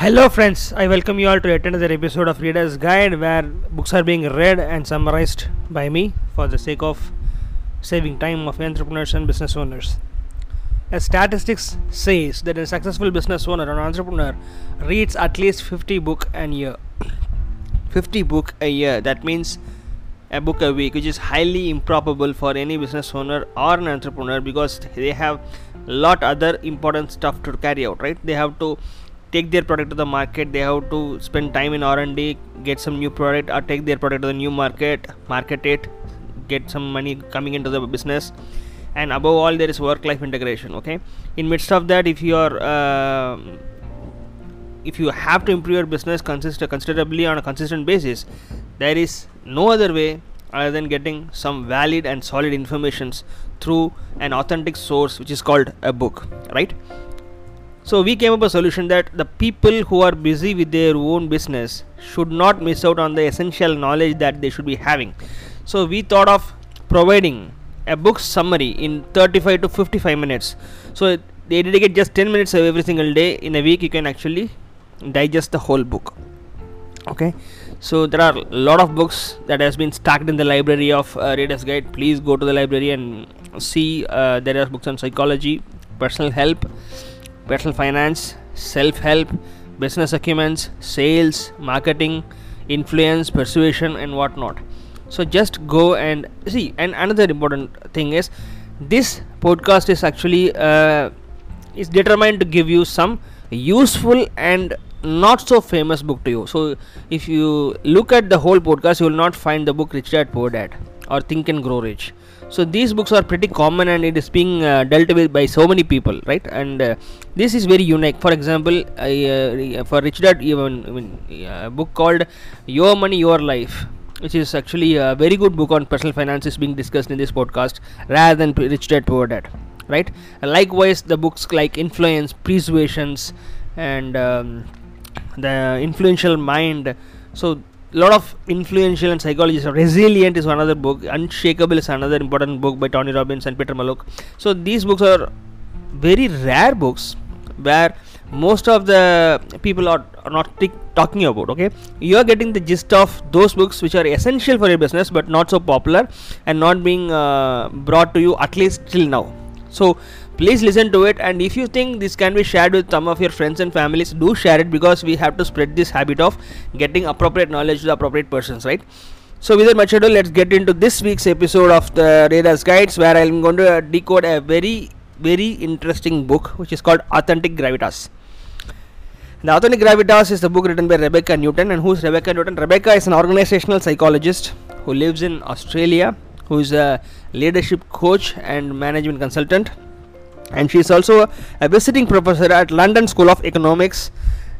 Hello, friends. I welcome you all to another episode of Reader's Guide where books are being read and summarized by me for the sake of saving time of entrepreneurs and business owners. As statistics says that a successful business owner or entrepreneur reads at least 50 book a year. 50 book a year. That means a book a week, which is highly improbable for any business owner or an entrepreneur because they have lot other important stuff to carry out. Right? They have to take their product to the market. They have to spend time in r&d get some new product or take their product to the new market market it get some money coming into the business. And above all there is work life integration okay? In midst of that if you are uh, if you have to improve your business consist- considerably on a consistent basis there is no other way other than getting some valid and solid informations through an authentic source which is called a book right so we came up with a solution that the people who are busy with their own business should not miss out on the essential knowledge that they should be having. So we thought of providing a book summary in 35 to 55 minutes. So they dedicate just 10 minutes every single day in a week you can actually digest the whole book. Okay, so there are a lot of books that has been stacked in the library of uh, Reader's Guide. Please go to the library and see. Uh, there are books on psychology, personal help, personal finance, self help, business acumen, sales, marketing, influence, persuasion, and whatnot. So just go and see. And another important thing is this podcast is actually uh, is determined to give you some useful and not so famous book to you. So if you look at the whole podcast, you will not find the book Rich Dad Poor Dad or Think and Grow Rich so these books are pretty common and it is being uh, dealt with by so many people right? And uh, this is very unique. For example uh, for rich dad even, even a book called your money your life which is actually a very good book on personal finance is being discussed in this podcast rather than rich dad poor dad right? Likewise the books like influence persuasions and um, the influential mind. So lot of influential and psychologists resilient is another book. Unshakable is another important book by tony robbins and peter mallouk so these books are very rare books where most of the people are, are not t- talking about okay? You are getting the gist of those books which are essential for your business but not so popular and not being uh, brought to you at least till now. So please listen to it and if you think this can be shared with some of your friends and families do share it because we have to spread this habit of getting appropriate knowledge to the appropriate persons right so without much ado let's get into this week's episode of the Reader's Guides where i'm going to decode a very very interesting book which is called authentic gravitas the Authentic Gravitas is the book written by Rebecca Newton. And who is Rebecca Newton? Rebecca is an organizational psychologist who lives in Australia, who is a leadership coach and management consultant and she is also a visiting professor at London School of Economics.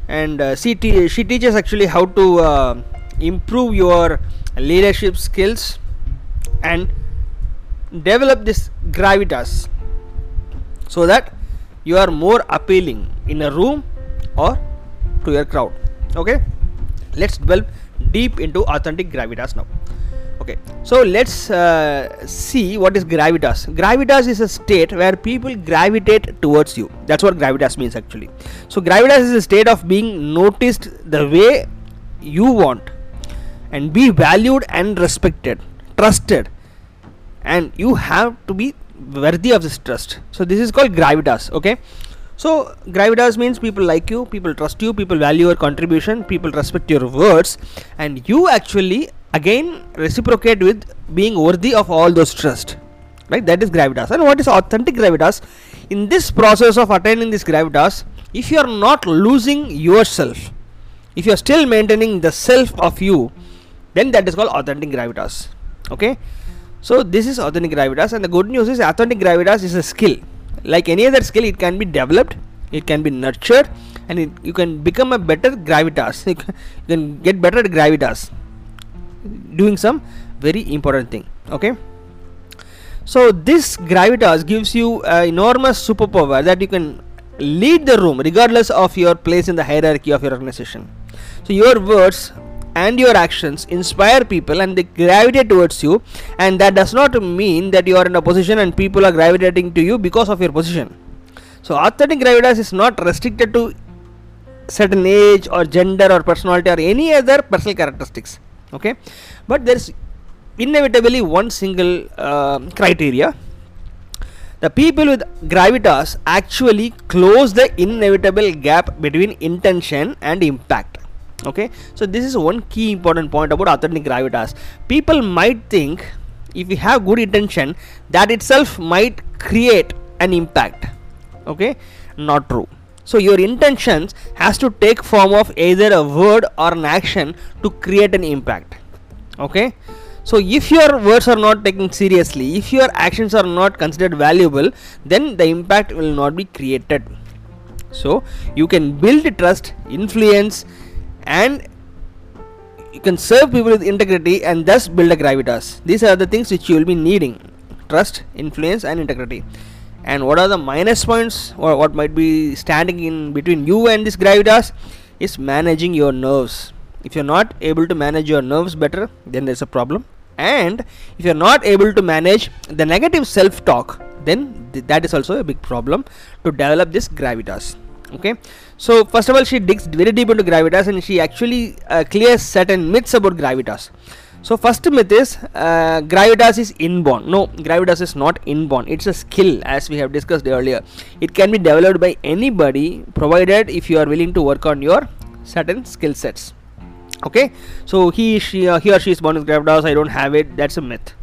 And uh, she, te- she teaches actually how to uh, improve your leadership skills and develop this gravitas so that you are more appealing in a room or to your crowd. Okay? Let's delve deep into authentic gravitas now okay. So let's uh, see what is gravitas. Gravitas is a state where people gravitate towards you. That's what gravitas means actually. So gravitas is a state of being noticed the way you want and be valued and respected trusted. And you have to be worthy of this trust. So this is called gravitas. Okay. So gravitas means people like you people trust you people value your contribution people respect your words. And you actually again reciprocate with being worthy of all those trust right? That is gravitas. And what is authentic gravitas? In this process of attaining this gravitas if you are not losing yourself if you are still maintaining the self of you then that is called authentic gravitas okay? So this is authentic gravitas. And the good news is authentic gravitas is a skill. Like any other skill it can be developed it can be nurtured and it, you can become a better gravitas. You can get better at gravitas doing some very important thing okay? So this gravitas gives you enormous superpower that you can lead the room regardless of your place in the hierarchy of your organization. So your words and your actions inspire people and they gravitate towards you and that does not mean that you are in a position and people are gravitating to you because of your position. So authentic gravitas is not restricted to certain age or gender or personality or any other personal characteristics okay? But there is inevitably one single uh, criteria. The people with gravitas actually close the inevitable gap between intention and impact. Okay? So this is one key important point about authentic gravitas. People might think if we have good intention that itself might create an impact. Okay? Not true so your intentions has to take form of either a word or an action to create an impact. Okay? So if your words are not taken seriously if your actions are not considered valuable then the impact will not be created. So you can build trust influence and you can serve people with integrity and thus build a gravitas. These are the things which you will be needing. Trust influence and integrity and what are the minus points? Or what might be standing in between you and this gravitas? Is managing your nerves. If you're not able to manage your nerves better then there's a problem. And if you're not able to manage the negative self talk then th- that is also a big problem to develop this gravitas. Okay? So first of all she digs very deep into gravitas and she actually uh, clears certain myths about gravitas so first myth is uh, gravitas is inborn. No gravitas is not inborn. It's a skill as we have discussed earlier. It can be developed by anybody provided if you are willing to work on your certain skill sets. Okay? So he she uh, he or she is born with gravitas. I don't have it. That's a myth.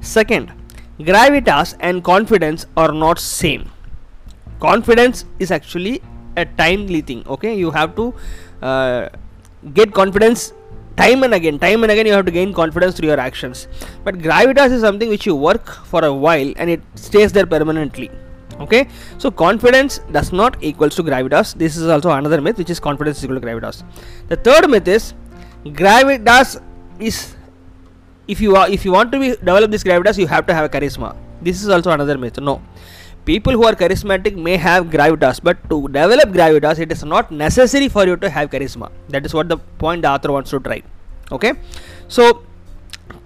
Second gravitas and confidence are not same. Confidence is actually a timely thing. Okay? You have to uh, get confidence time and again time and again you have to gain confidence through your actions. But gravitas is something which you work for a while and it stays there permanently. Okay? So confidence does not equals to gravitas. This is also another myth which is confidence is equal to gravitas. The third myth is gravitas is if you are if you want to be develop this gravitas you have to have a charisma. This is also another myth. No people who are charismatic may have gravitas but to develop gravitas it is not necessary for you to have charisma. That is what the point the author wants to try. Okay? So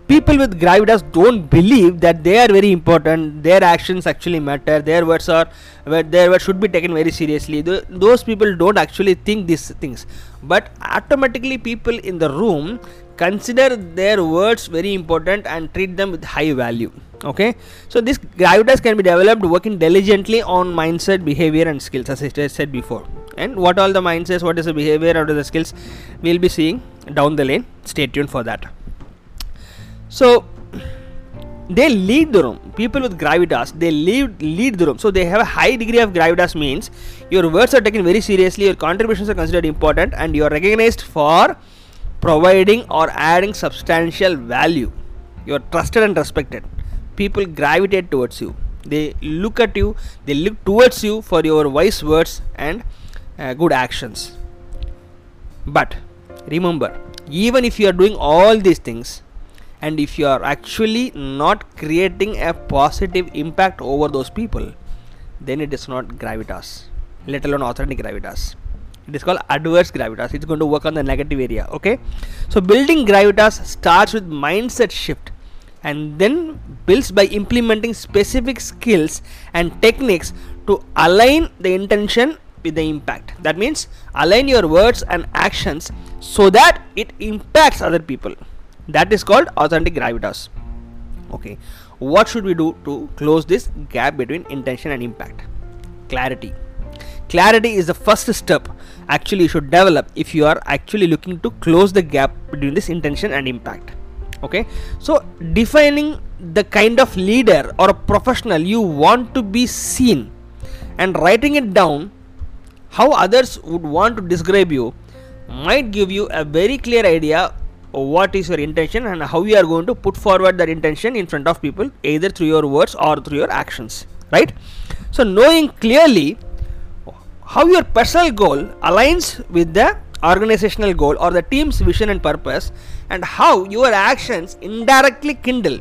people with gravitas don't believe that they are very important their actions actually matter their words are their words should be taken very seriously. The, those people don't actually think these things. But automatically people in the room consider their words very important and treat them with high value okay? So this gravitas can be developed working diligently on mindset behavior and skills as i said before. And what all the mindsets what is the behavior what are the skills we'll be seeing down the lane? Stay tuned for that. So they lead the room. People with gravitas they lead lead the room. So they have a high degree of gravitas means your words are taken very seriously your contributions are considered important and you are recognized for providing or adding substantial value. You are trusted and respected people gravitate towards you. They look at you they look towards you for your wise words and uh, good actions. But remember even if you are doing all these things and if you are actually not creating a positive impact over those people then it is not gravitas let alone authentic gravitas it is called adverse gravitas it's going to work on the negative area okay? So building gravitas starts with mindset shift and then builds by implementing specific skills and techniques to align the intention with the impact. That means align your words and actions so that it impacts other people. That is called authentic gravitas. Okay what should we do to close this gap between intention and impact? Clarity. Clarity is the first step actually you should develop if you are actually looking to close the gap between this intention and impact okay? So defining the kind of leader or professional you want to be seen and writing it down how others would want to describe you might give you a very clear idea of what is your intention and how you are going to put forward that intention in front of people either through your words or through your actions. Right? So knowing clearly how your personal goal aligns with the organizational goal or the team's vision and purpose and how your actions indirectly kindle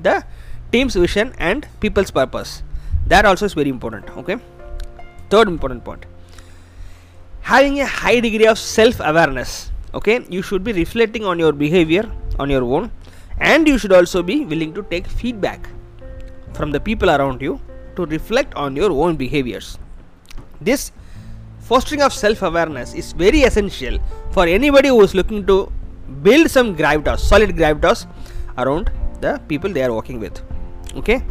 the team's vision and people's purpose. That also is very important okay? Third important point. Having a high degree of self awareness okay? You should be reflecting on your behavior on your own and you should also be willing to take feedback from the people around you to reflect on your own behaviors. This fostering of self-awareness is very essential for anybody who is looking to build some gravitas solid gravitas around the people they are working with okay?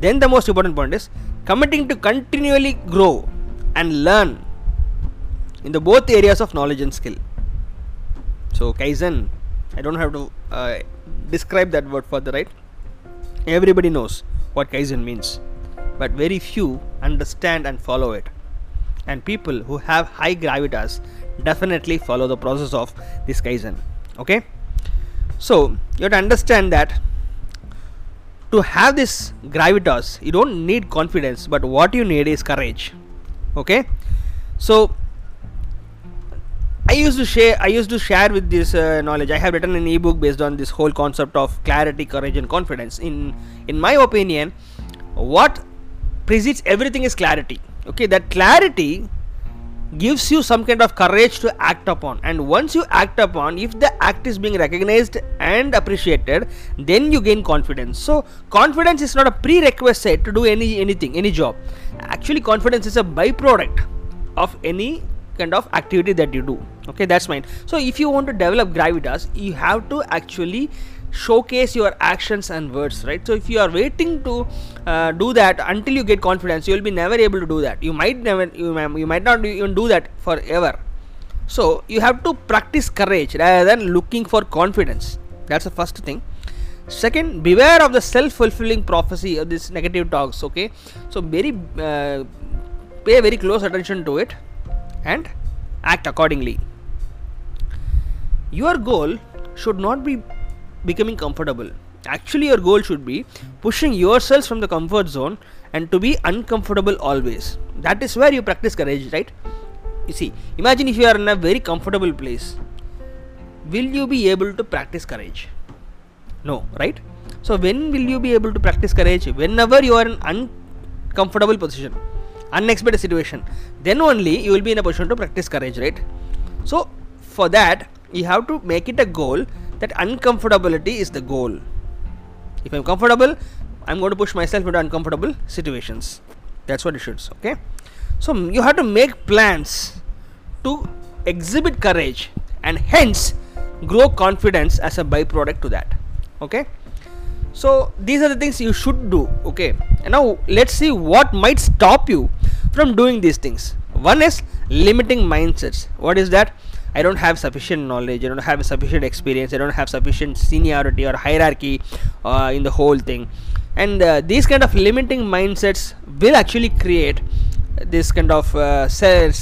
Then the most important point is committing to continually grow and learn in the both areas of knowledge and skill. So kaizen i don't have to uh, describe that word further right? Everybody knows what kaizen means but very few understand and follow it. And people who have high gravitas definitely follow the process of this kaizen okay? So you have to understand that to have this gravitas you don't need confidence but what you need is courage okay? So I used to share I used to share with this uh, knowledge. I have written an ebook based on this whole concept of clarity courage and confidence. In in my opinion what precedes everything is clarity okay? That clarity gives you some kind of courage to act upon. And once you act upon if the act is being recognized and appreciated then you gain confidence. So confidence is not a prerequisite to do any anything any job. Actually confidence is a byproduct of any kind of activity that you do. Okay that's fine. So if you want to develop gravitas you have to actually showcase your actions and words right? So if you are waiting to uh, do that until you get confidence you will be never able to do that. You might never you, you might not even do that forever. So you have to practice courage rather than looking for confidence. That's the first thing. Second beware of the self-fulfilling prophecy of this negative talks okay? So very uh, pay very close attention to it and act accordingly. Your goal should not be becoming comfortable. Actually, your goal should be pushing yourselves from the comfort zone and to be uncomfortable always. That is where you practice courage, right? You see, imagine if you are in a very comfortable place. Will you be able to practice courage? No, right? So, when will you be able to practice courage? Whenever you are in uncomfortable position, unexpected situation, then only you will be in a position to practice courage, right? So, for that, you have to make it a goal that uncomfortability is the goal. If I'm comfortable, I'm going to push myself into uncomfortable situations. That's what it should. Okay. So you have to make plans to exhibit courage and hence grow confidence as a byproduct to that. Okay. So these are the things you should do. Okay. And now let's see what might stop you from doing these things. One is limiting mindsets. What is that? I don't have sufficient knowledge, I don't have sufficient experience, I don't have sufficient seniority or hierarchy uh, in the whole thing. And uh, these kind of limiting mindsets will actually create this kind of uh,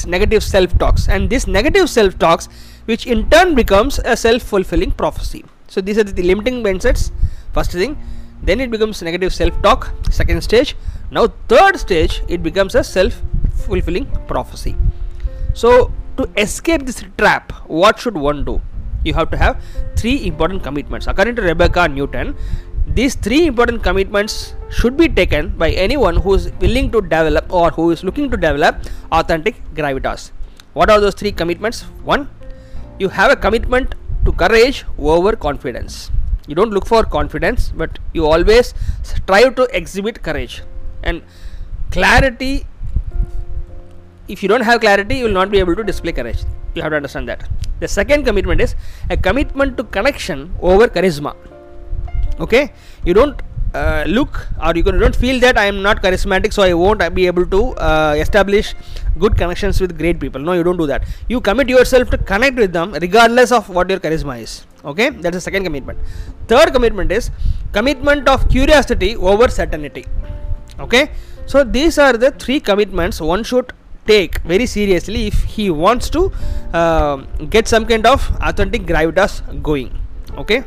negative self talks, and this negative self talks, which in turn becomes a self fulfilling prophecy. So, these are the limiting mindsets, first thing, then it becomes negative self talk, second stage. Now, third stage, it becomes a self fulfilling prophecy. So, to escape this trap what should one do? You have to have three important commitments. According to rebecca newton these three important commitments should be taken by anyone who is willing to develop or who is looking to develop authentic gravitas. What are those three commitments? One you have a commitment to courage over confidence. You don't look for confidence but you always strive to exhibit courage. And clarity if you don't have clarity you will not be able to display courage. You have to understand that. The second commitment is a commitment to connection over charisma. Okay? You don't uh, look or you don't feel that I am not charismatic so I won't be able to uh, establish good connections with great people. No you don't do that. You commit yourself to connect with them regardless of what your charisma is. Okay? That's the second commitment. Third commitment is commitment of curiosity over certainty. Okay? So these are the three commitments one should take very seriously if he wants to uh, get some kind of authentic gravitas going okay?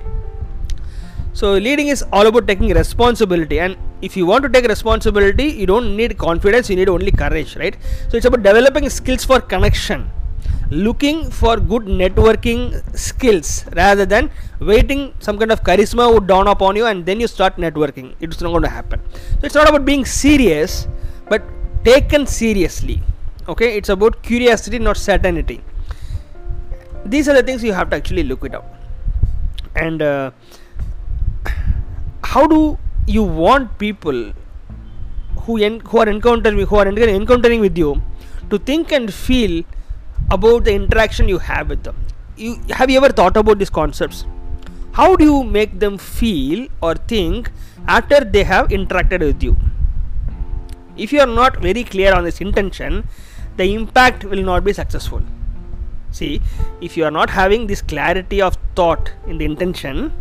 So leading is all about taking responsibility and if you want to take responsibility you don't need confidence you need only courage right? So it's about developing skills for connection looking for good networking skills rather than waiting some kind of charisma would dawn upon you and then you start networking. It's not going to happen. So it's not about being serious but taken seriously okay it's about curiosity not certainty. These are the things you have to actually look it up. And uh, how do you want people who en- who are encountering who are encountering with you to think and feel about the interaction you have with them? You have you ever thought about these concepts? How do you make them feel or think after they have interacted with you? If you are not very clear on this intention the impact will not be successful. See if you are not having this clarity of thought in the intention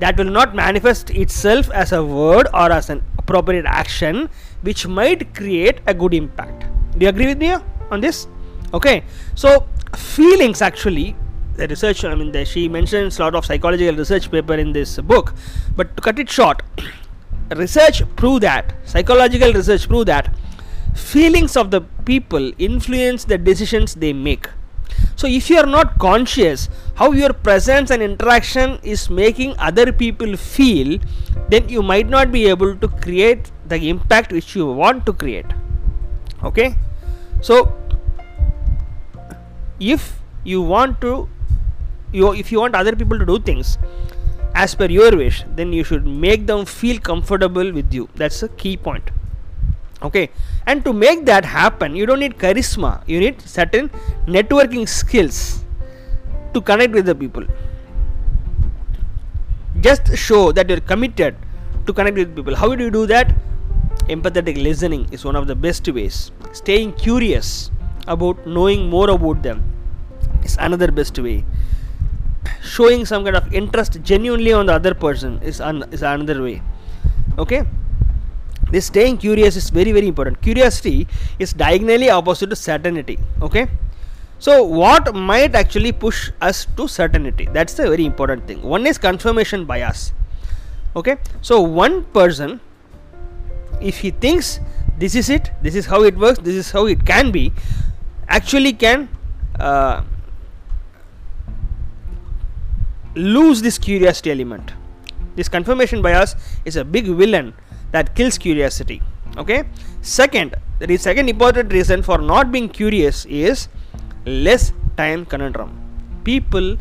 that will not manifest itself as a word or as an appropriate action which might create a good impact. Do you agree with me on this? Okay. So feelings actually the research i mean the, she mentions a lot of psychological research paper in this book but to cut it short research prove that psychological research prove that feelings of the people influence the decisions they make. So if you are not conscious how your presence and interaction is making other people feel then you might not be able to create the impact which you want to create. Okay? So if you want to you if you want other people to do things as per your wish then you should make them feel comfortable with you. That's a key point okay? And to make that happen you don't need charisma. You need certain networking skills to connect with the people. Just show that you're committed to connect with people. How do you do that? Empathetic listening is one of the best ways. Staying curious about knowing more about them is another best way. Showing some kind of interest genuinely on the other person is, un- is another way. Okay this staying curious is very very important. Curiosity is diagonally opposite to certainty okay? So what might actually push us to certainty? That's the very important thing. One is confirmation bias okay? So one person if he thinks this is it this is how it works this is how it can be actually can uh, lose this curiosity element. This confirmation bias is a big villain that kills curiosity okay? Second the second important reason for not being curious is less time conundrum. People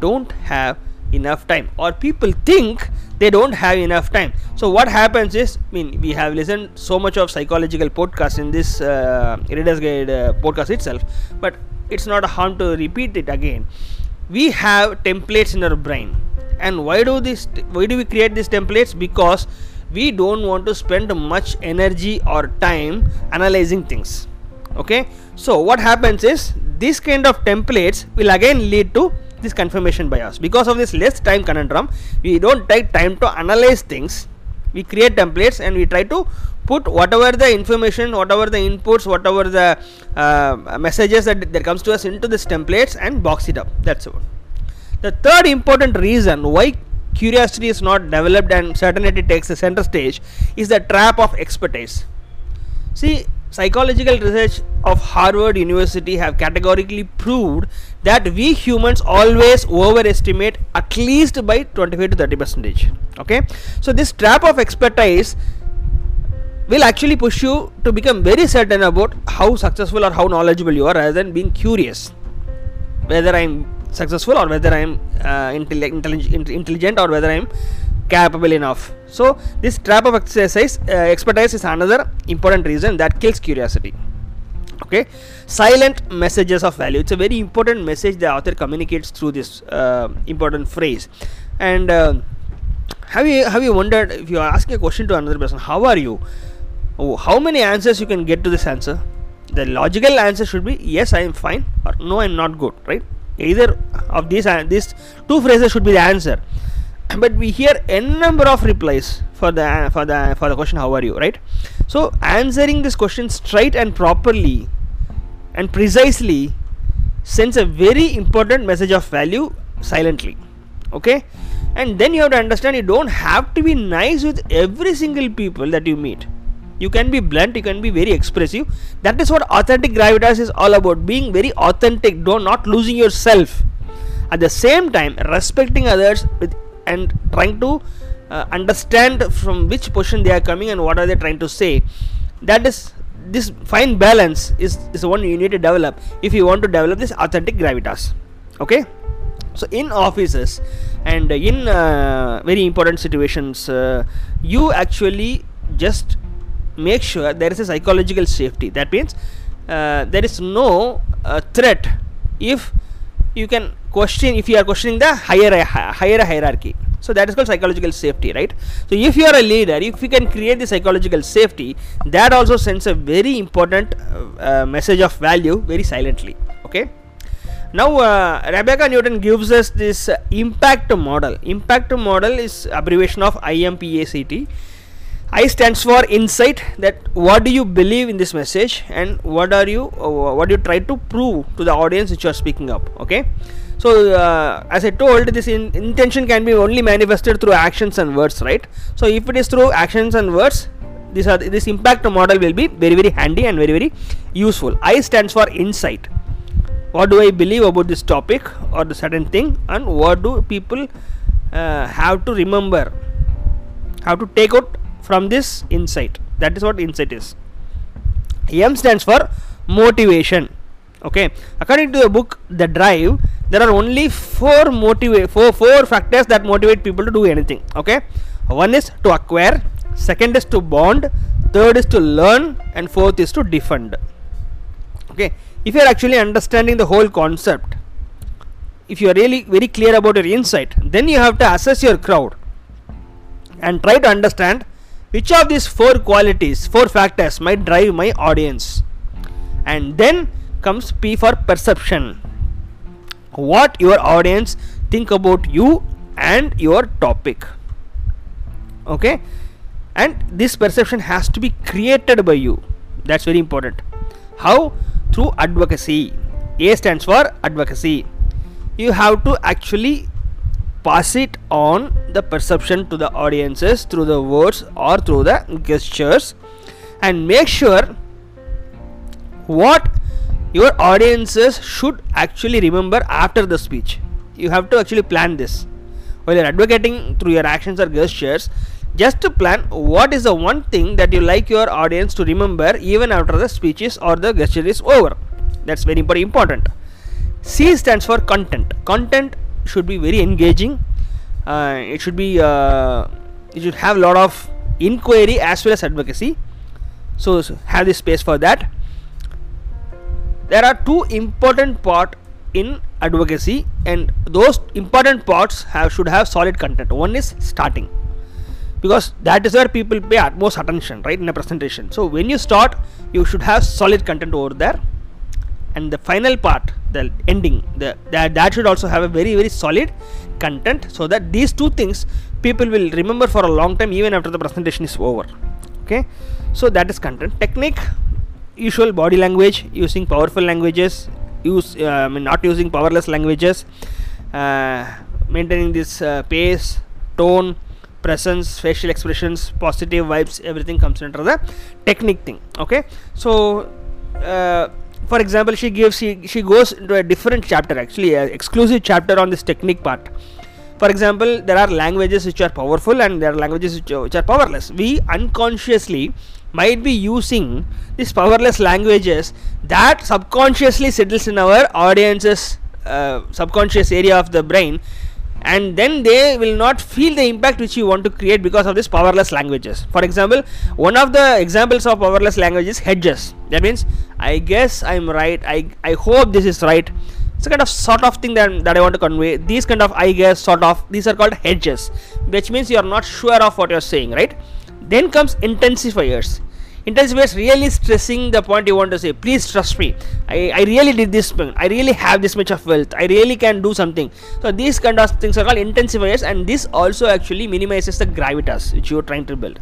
don't have enough time or people think they don't have enough time. So what happens is i mean we have listened so much of psychological podcasts in this uh, readers guide uh, podcast itself but it's not a harm to repeat it again. We have templates in our brain. And why do this why do we create these templates? Because we don't want to spend much energy or time analyzing things okay? So what happens is this kind of templates will again lead to this confirmation bias. Because of this less time conundrum we don't take time to analyze things. We create templates and we try to put whatever the information whatever the inputs whatever the uh, messages that, that comes to us into this templates and box it up. That's all. The third important reason why curiosity is not developed and certainty takes the center stage is the trap of expertise. See psychological research of harvard university have categorically proved that we humans always overestimate at least by 25 to 30 percentage okay? So this trap of expertise will actually push you to become very certain about how successful or how knowledgeable you are rather than being curious whether i'm successful or whether I am uh, intelligent, intelligent or whether I am capable enough. So this trap of exercise uh, expertise is another important reason that kills curiosity. Okay, silent messages of value. It's a very important message the author communicates through this uh, important phrase. And uh, have you have you wondered if you are asking a question to another person, how are you? Oh, how many answers you can get to this answer? The logical answer should be yes, I am fine, or no, I am not good, right? Either of these uh, these two phrases should be the answer. But we hear n number of replies for the for the for the question how are you? Right? So answering this question straight and properly and precisely sends a very important message of value silently. Okay? And then you have to understand you don't have to be nice with every single people that you meet you can be blunt you can be very expressive. That is what authentic gravitas is all about being very authentic don't not losing yourself. At the same time respecting others with and trying to uh, understand from which position they are coming and what are they trying to say. That is this fine balance is, is one you need to develop if you want to develop this authentic gravitas. Okay? So in offices and in uh, very important situations uh, you actually just make sure there is a psychological safety. That means uh, there is no uh, threat if you can question if you are questioning the higher higher hierarchy. So that is called psychological safety right? So if you are a leader if you can create the psychological safety that also sends a very important uh, uh, message of value very silently okay? Now uh, rebecca newton gives us this uh, impact model. Impact model is abbreviation of impact I stands for insight that what do you believe in this message and what are you uh, what you try to prove to the audience which you are speaking up okay? So uh, as i told this in intention can be only manifested through actions and words right? So if it is through actions and words this are this impact model will be very very handy and very very useful. I stands for insight. What do i believe about this topic or the certain thing and what do people uh, have to remember how to take out from this insight. That is what insight is. M stands for motivation. Okay. According to the book the drive there are only four motivate four four factors that motivate people to do anything. Okay. One is to acquire second is to bond third is to learn and fourth is to defend. Okay. If you are actually understanding the whole concept if you are really very clear about your insight then you have to assess your crowd and try to understand which of these four qualities four factors might drive my audience? And then comes p for perception. What your audience think about you and your topic. Okay? And this perception has to be created by you. That's very important. How? Through advocacy. A stands for advocacy. You have to actually pass it on the perception to the audiences through the words or through the gestures. And make sure what your audiences should actually remember after the speech. You have to actually plan this. While you're advocating through your actions or gestures just to plan what is the one thing that you like your audience to remember even after the speeches or the gesture is over. That's very very important. C stands for content. Content should be very engaging. Uh, it should be uh, it should have a lot of inquiry as well as advocacy. So, so have this space for that. There are two important part in advocacy and those important parts have should have solid content. One is starting. Because that is where people pay utmost attention right in a presentation. So when you start you should have solid content over there and the final part the ending the that, that should also have a very very solid content so that these two things people will remember for a long time even after the presentation is over. Okay? So that is content. Technique usual body language using powerful languages use uh, I mean not using powerless languages uh, maintaining this uh, pace tone presence facial expressions positive vibes everything comes under the technique thing. Okay? So uh, for example she gives she, she goes into a different chapter actually an exclusive chapter on this technique part. For example there are languages which are powerful and there are languages which are, which are powerless. We unconsciously might be using these powerless languages that subconsciously settles in our audience's uh, subconscious area of the brain and then they will not feel the impact which you want to create because of these powerless languages. For example one of the examples of powerless languages is hedges. That means i guess i'm right i i hope this is right. It's a kind of sort of thing that, that i want to convey. These kind of i guess sort of these are called hedges which means you are not sure of what you're saying right? Then comes intensifiers intensifiers really stressing the point you want to say please trust me. I, I really did this I really have this much of wealth. I really can do something. So these kind of things are called intensifiers and this also actually minimizes the gravitas which you are trying to build.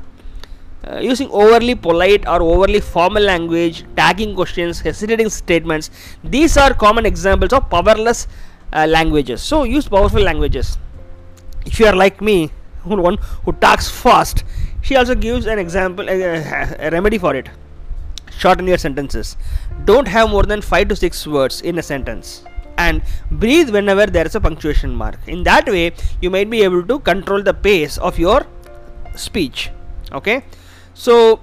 Uh, using overly polite or overly formal language tagging questions hesitating statements these are common examples of powerless uh, languages. So use powerful languages. If you are like me one who talks fast she also gives an example, a, a remedy for it. Shorten your sentences. Don't have more than 5 to 6 words in a sentence. And breathe whenever there is a punctuation mark. In that way, you might be able to control the pace of your speech. Okay. So,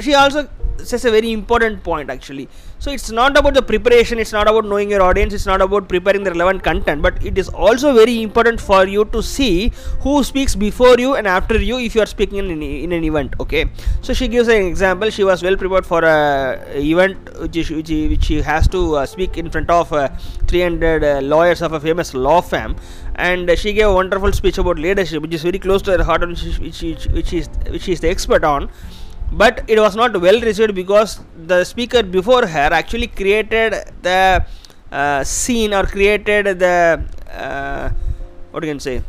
she also says a very important point actually. So it's not about the preparation it's not about knowing your audience it's not about preparing the relevant content but it is also very important for you to see who speaks before you and after you if you are speaking in an, in an event okay? So she gives an example. She was well prepared for a event which, is, which, she has to uh, speak in front of uh, 300 uh, lawyers of a famous law firm. And she gave a wonderful speech about leadership which is very close to her heart and which, which, which, is, which she is the expert on but it was not well received because the speaker before her actually created the uh, scene or created the uh, what you can say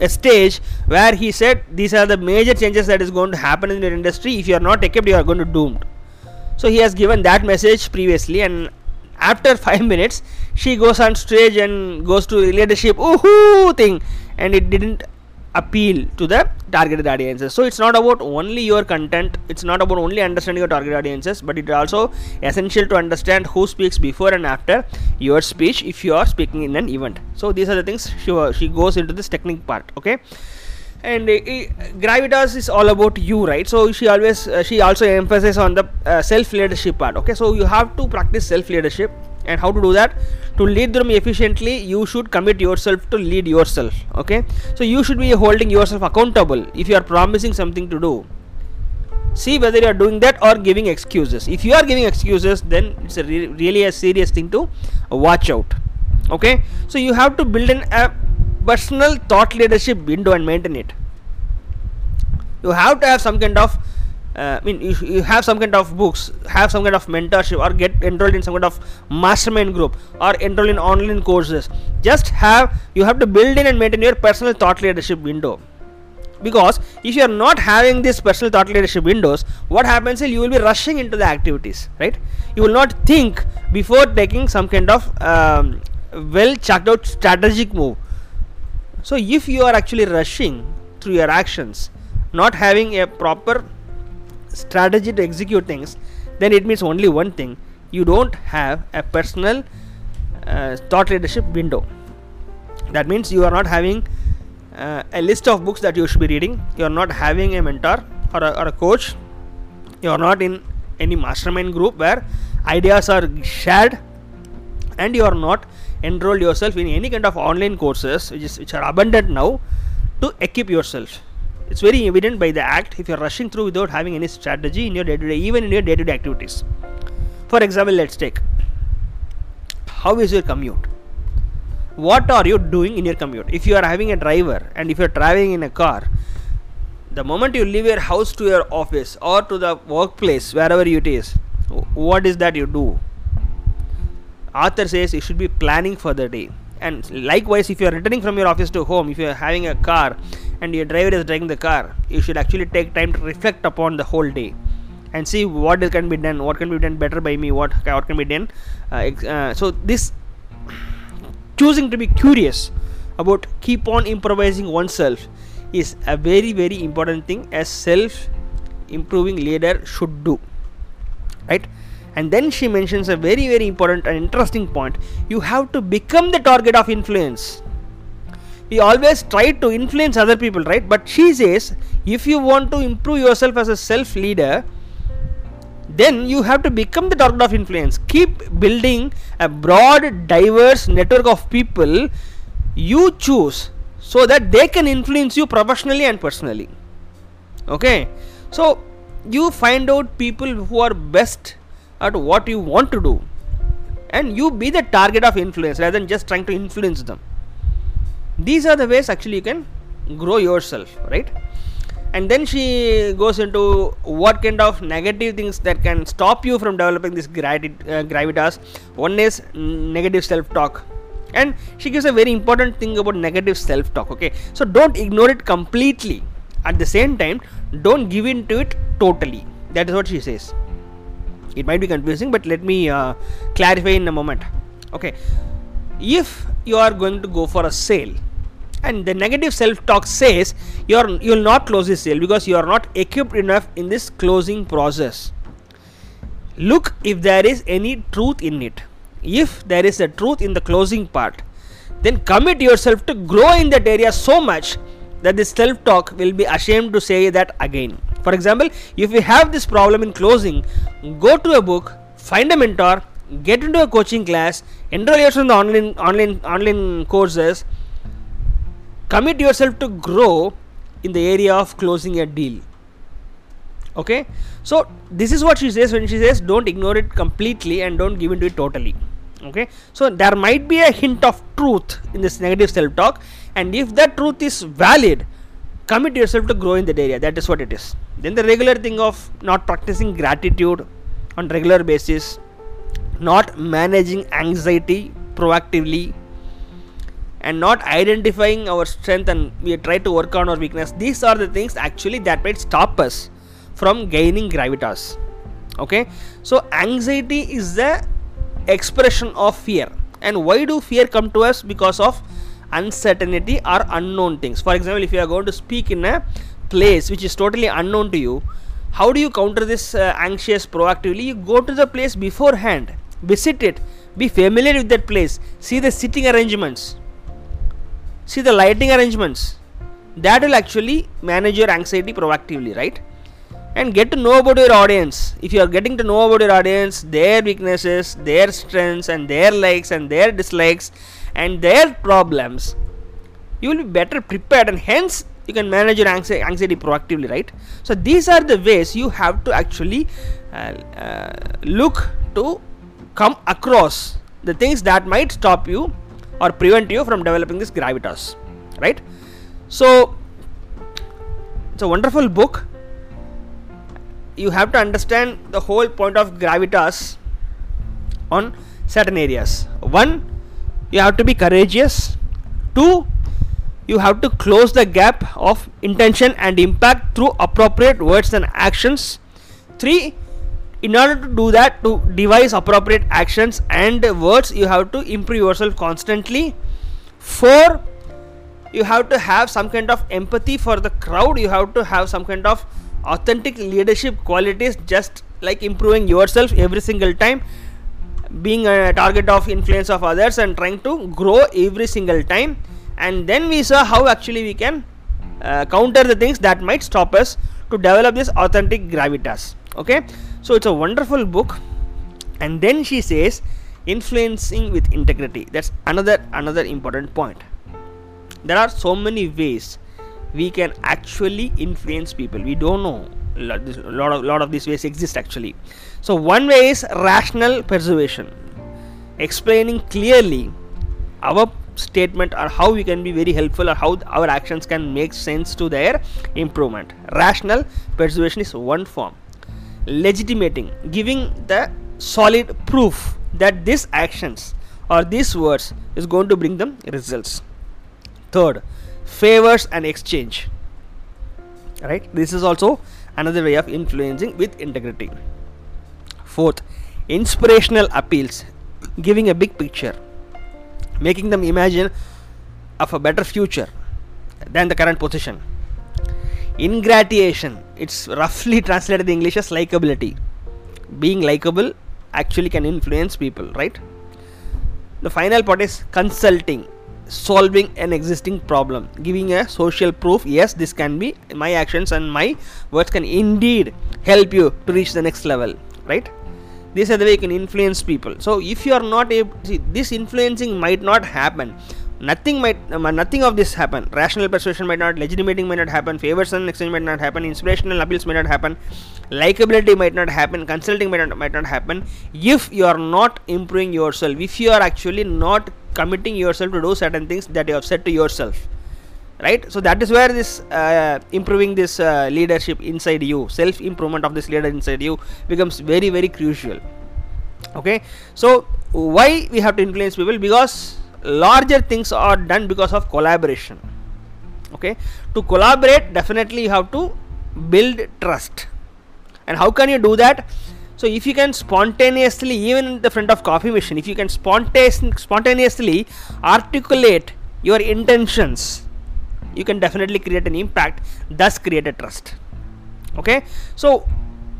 a stage where he said these are the major changes that is going to happen in your industry. If you are not equipped you are going to doomed. So he has given that message previously and after 5 minutes she goes on stage and goes to leadership ooh thing. And it didn't appeal to the targeted audiences. So it's not about only your content it's not about only understanding your target audiences but it is also essential to understand who speaks before and after your speech if you are speaking in an event. So these are the things she, she goes into this technique part okay? And uh, gravitas is all about you right? So she always uh, she also emphasizes on the self leadership part okay? So you have to practice self leadership and how to do that? To lead them efficiently you should commit yourself to lead yourself okay? So you should be holding yourself accountable if you are promising something to do. See whether you are doing that or giving excuses. If you are giving excuses then it's a re- really a serious thing to watch out okay? So you have to build in a personal thought leadership window and maintain it. You have to have some kind of uh, I mean, you, you have some kind of books, have some kind of mentorship, or get enrolled in some kind of mastermind group, or enroll in online courses. Just have you have to build in and maintain your personal thought leadership window. Because if you are not having this personal thought leadership windows, what happens is you will be rushing into the activities, right? You will not think before taking some kind of um, well checked out strategic move. So, if you are actually rushing through your actions, not having a proper strategy to execute things then it means only one thing. You don't have a personal uh, thought leadership window. That means you are not having uh, a list of books that you should be reading. You are not having a mentor or a, or a coach. You are not in any mastermind group where ideas are shared and you are not enrolled yourself in any kind of online courses which is which are abundant now to equip yourself it's very evident by the act if you're rushing through without having any strategy in your day to day, even in your day to day activities. For example, let's take how is your commute? What are you doing in your commute? If you are having a driver and if you're traveling in a car, the moment you leave your house to your office or to the workplace, wherever it is, what is that you do? Author says you should be planning for the day. And likewise, if you are returning from your office to home, if you are having a car and your driver is driving the car, you should actually take time to reflect upon the whole day and see what can be done, what can be done better by me, what, what can be done. Uh, uh, so, this choosing to be curious about keep on improvising oneself is a very, very important thing a self improving leader should do. Right? And then she mentions a very, very important and interesting point. You have to become the target of influence. We always try to influence other people right? But she says if you want to improve yourself as a self leader then you have to become the target of influence. Keep building a broad diverse network of people you choose so that they can influence you professionally and personally. Okay? So you find out people who are best at what you want to do. And you be the target of influence rather than just trying to influence them. These are the ways actually you can grow yourself right? And then she goes into what kind of negative things that can stop you from developing this uh, gravitas. One is negative self talk and she gives a very important thing about negative self talk okay? So don't ignore it completely. At the same time don't give in to it totally. That is what she says it might be confusing but let me uh, clarify in a moment. Okay. If you are going to go for a sale and the negative self talk says you are you will not close this sale because you are not equipped enough in this closing process. Look if there is any truth in it. If there is a truth in the closing part then commit yourself to grow in that area so much that this self talk will be ashamed to say that again For example, if you have this problem in closing, go to a book, find a mentor, get into a coaching class, enroll yourself in the online online online courses, commit yourself to grow in the area of closing a deal. Okay, so this is what she says when she says don't ignore it completely and don't give into it totally. Okay, so there might be a hint of truth in this negative self talk, and if that truth is valid, commit yourself to grow in that area. That is what it is. Then the regular thing of not practicing gratitude on regular basis, not managing anxiety proactively, and not identifying our strength and we try to work on our weakness. These are the things actually that might stop us from gaining gravitas. Okay, so anxiety is the expression of fear. And why do fear come to us? Because of uncertainty or unknown things. For example, if you are going to speak in a place which is totally unknown to you, how do you counter this uh, anxious proactively? You go to the place beforehand, visit it, be familiar with that place, see the sitting arrangements, see the lighting arrangements. That will actually manage your anxiety proactively, right? and get to know about your audience. If you are getting to know about your audience, their weaknesses, their strengths, and their likes and their dislikes, and their problems, you will be better prepared, and hence you can manage your anxiety, proactively, right? So, these are the ways you have to actually uh, uh, look to come across the things that might stop you or prevent you from developing this gravitas, right? So, it's a wonderful book you have to understand the whole point of gravitas on certain areas. One, you have to be courageous. Two, you have to close the gap of intention and impact through appropriate words and actions. Three, in order to do that, to devise appropriate actions and words, you have to improve yourself constantly. Four, you have to have some kind of empathy for the crowd, you have to have some kind of authentic leadership qualities just like improving yourself every single time being a target of influence of others and trying to grow every single time. And then we saw how actually we can uh, counter the things that might stop us to develop this authentic gravitas. Okay? So it's a wonderful book. And then she says influencing with integrity. That's another another important point. There are so many ways we can actually influence people. We don't know. A lot of lot of these ways exist actually so one way is rational persuasion. Explaining clearly our statement or how we can be very helpful or how our actions can make sense to their improvement. Rational persuasion is one form. Legitimating giving the solid proof that these actions or these words is going to bring them results. Third favors and exchange. Right? This is also another way of influencing with integrity fourth inspirational appeals giving a big picture making them imagine of a better future than the current position. Ingratiation it's roughly translated in english as likability. Being likable actually can influence people right? The final part is consulting solving an existing problem giving a social proof yes this can be my actions and my words can indeed help you to reach the next level right this is the way you can influence people. So if you are not able to see this influencing might not happen. Nothing might uh, nothing of this happen. Rational persuasion might not legitimating might not happen. Favors and exchange might not happen. Inspirational appeals might not happen. Likability might not happen. Consulting might not, might not happen. If you are not improving yourself if you are actually not committing yourself to do certain things that you have said to yourself right? So that is where this uh, improving this uh, leadership inside you self improvement of this leader inside you becomes very very crucial. Okay? So why we have to influence people? Because larger things are done because of collaboration. Okay? To collaborate definitely you have to build trust. And how can you do that? So if you can spontaneously even in the front of coffee machine if you can spontaneously articulate your intentions you can definitely create an impact thus create a trust. Okay? So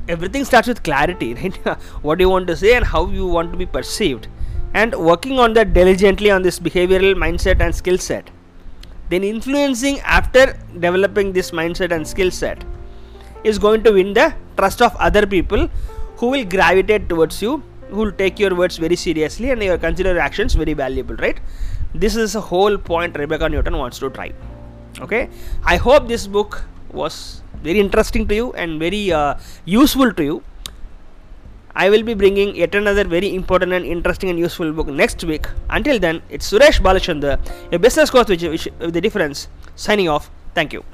everything starts with clarity right? What do you want to say and how you want to be perceived? And working on that diligently on this behavioral mindset and skill set. Then influencing after developing this mindset and skill set is going to win the trust of other people who will gravitate towards you who will take your words very seriously and your consider your actions very valuable right? This is a whole point rebecca newton wants to try okay i hope this book was very interesting to you and very uh, useful to you I will be bringing yet another very important and interesting and useful book next week. Until then, it's Suresh Balachandra, a business coach with, with the difference, signing off. Thank you.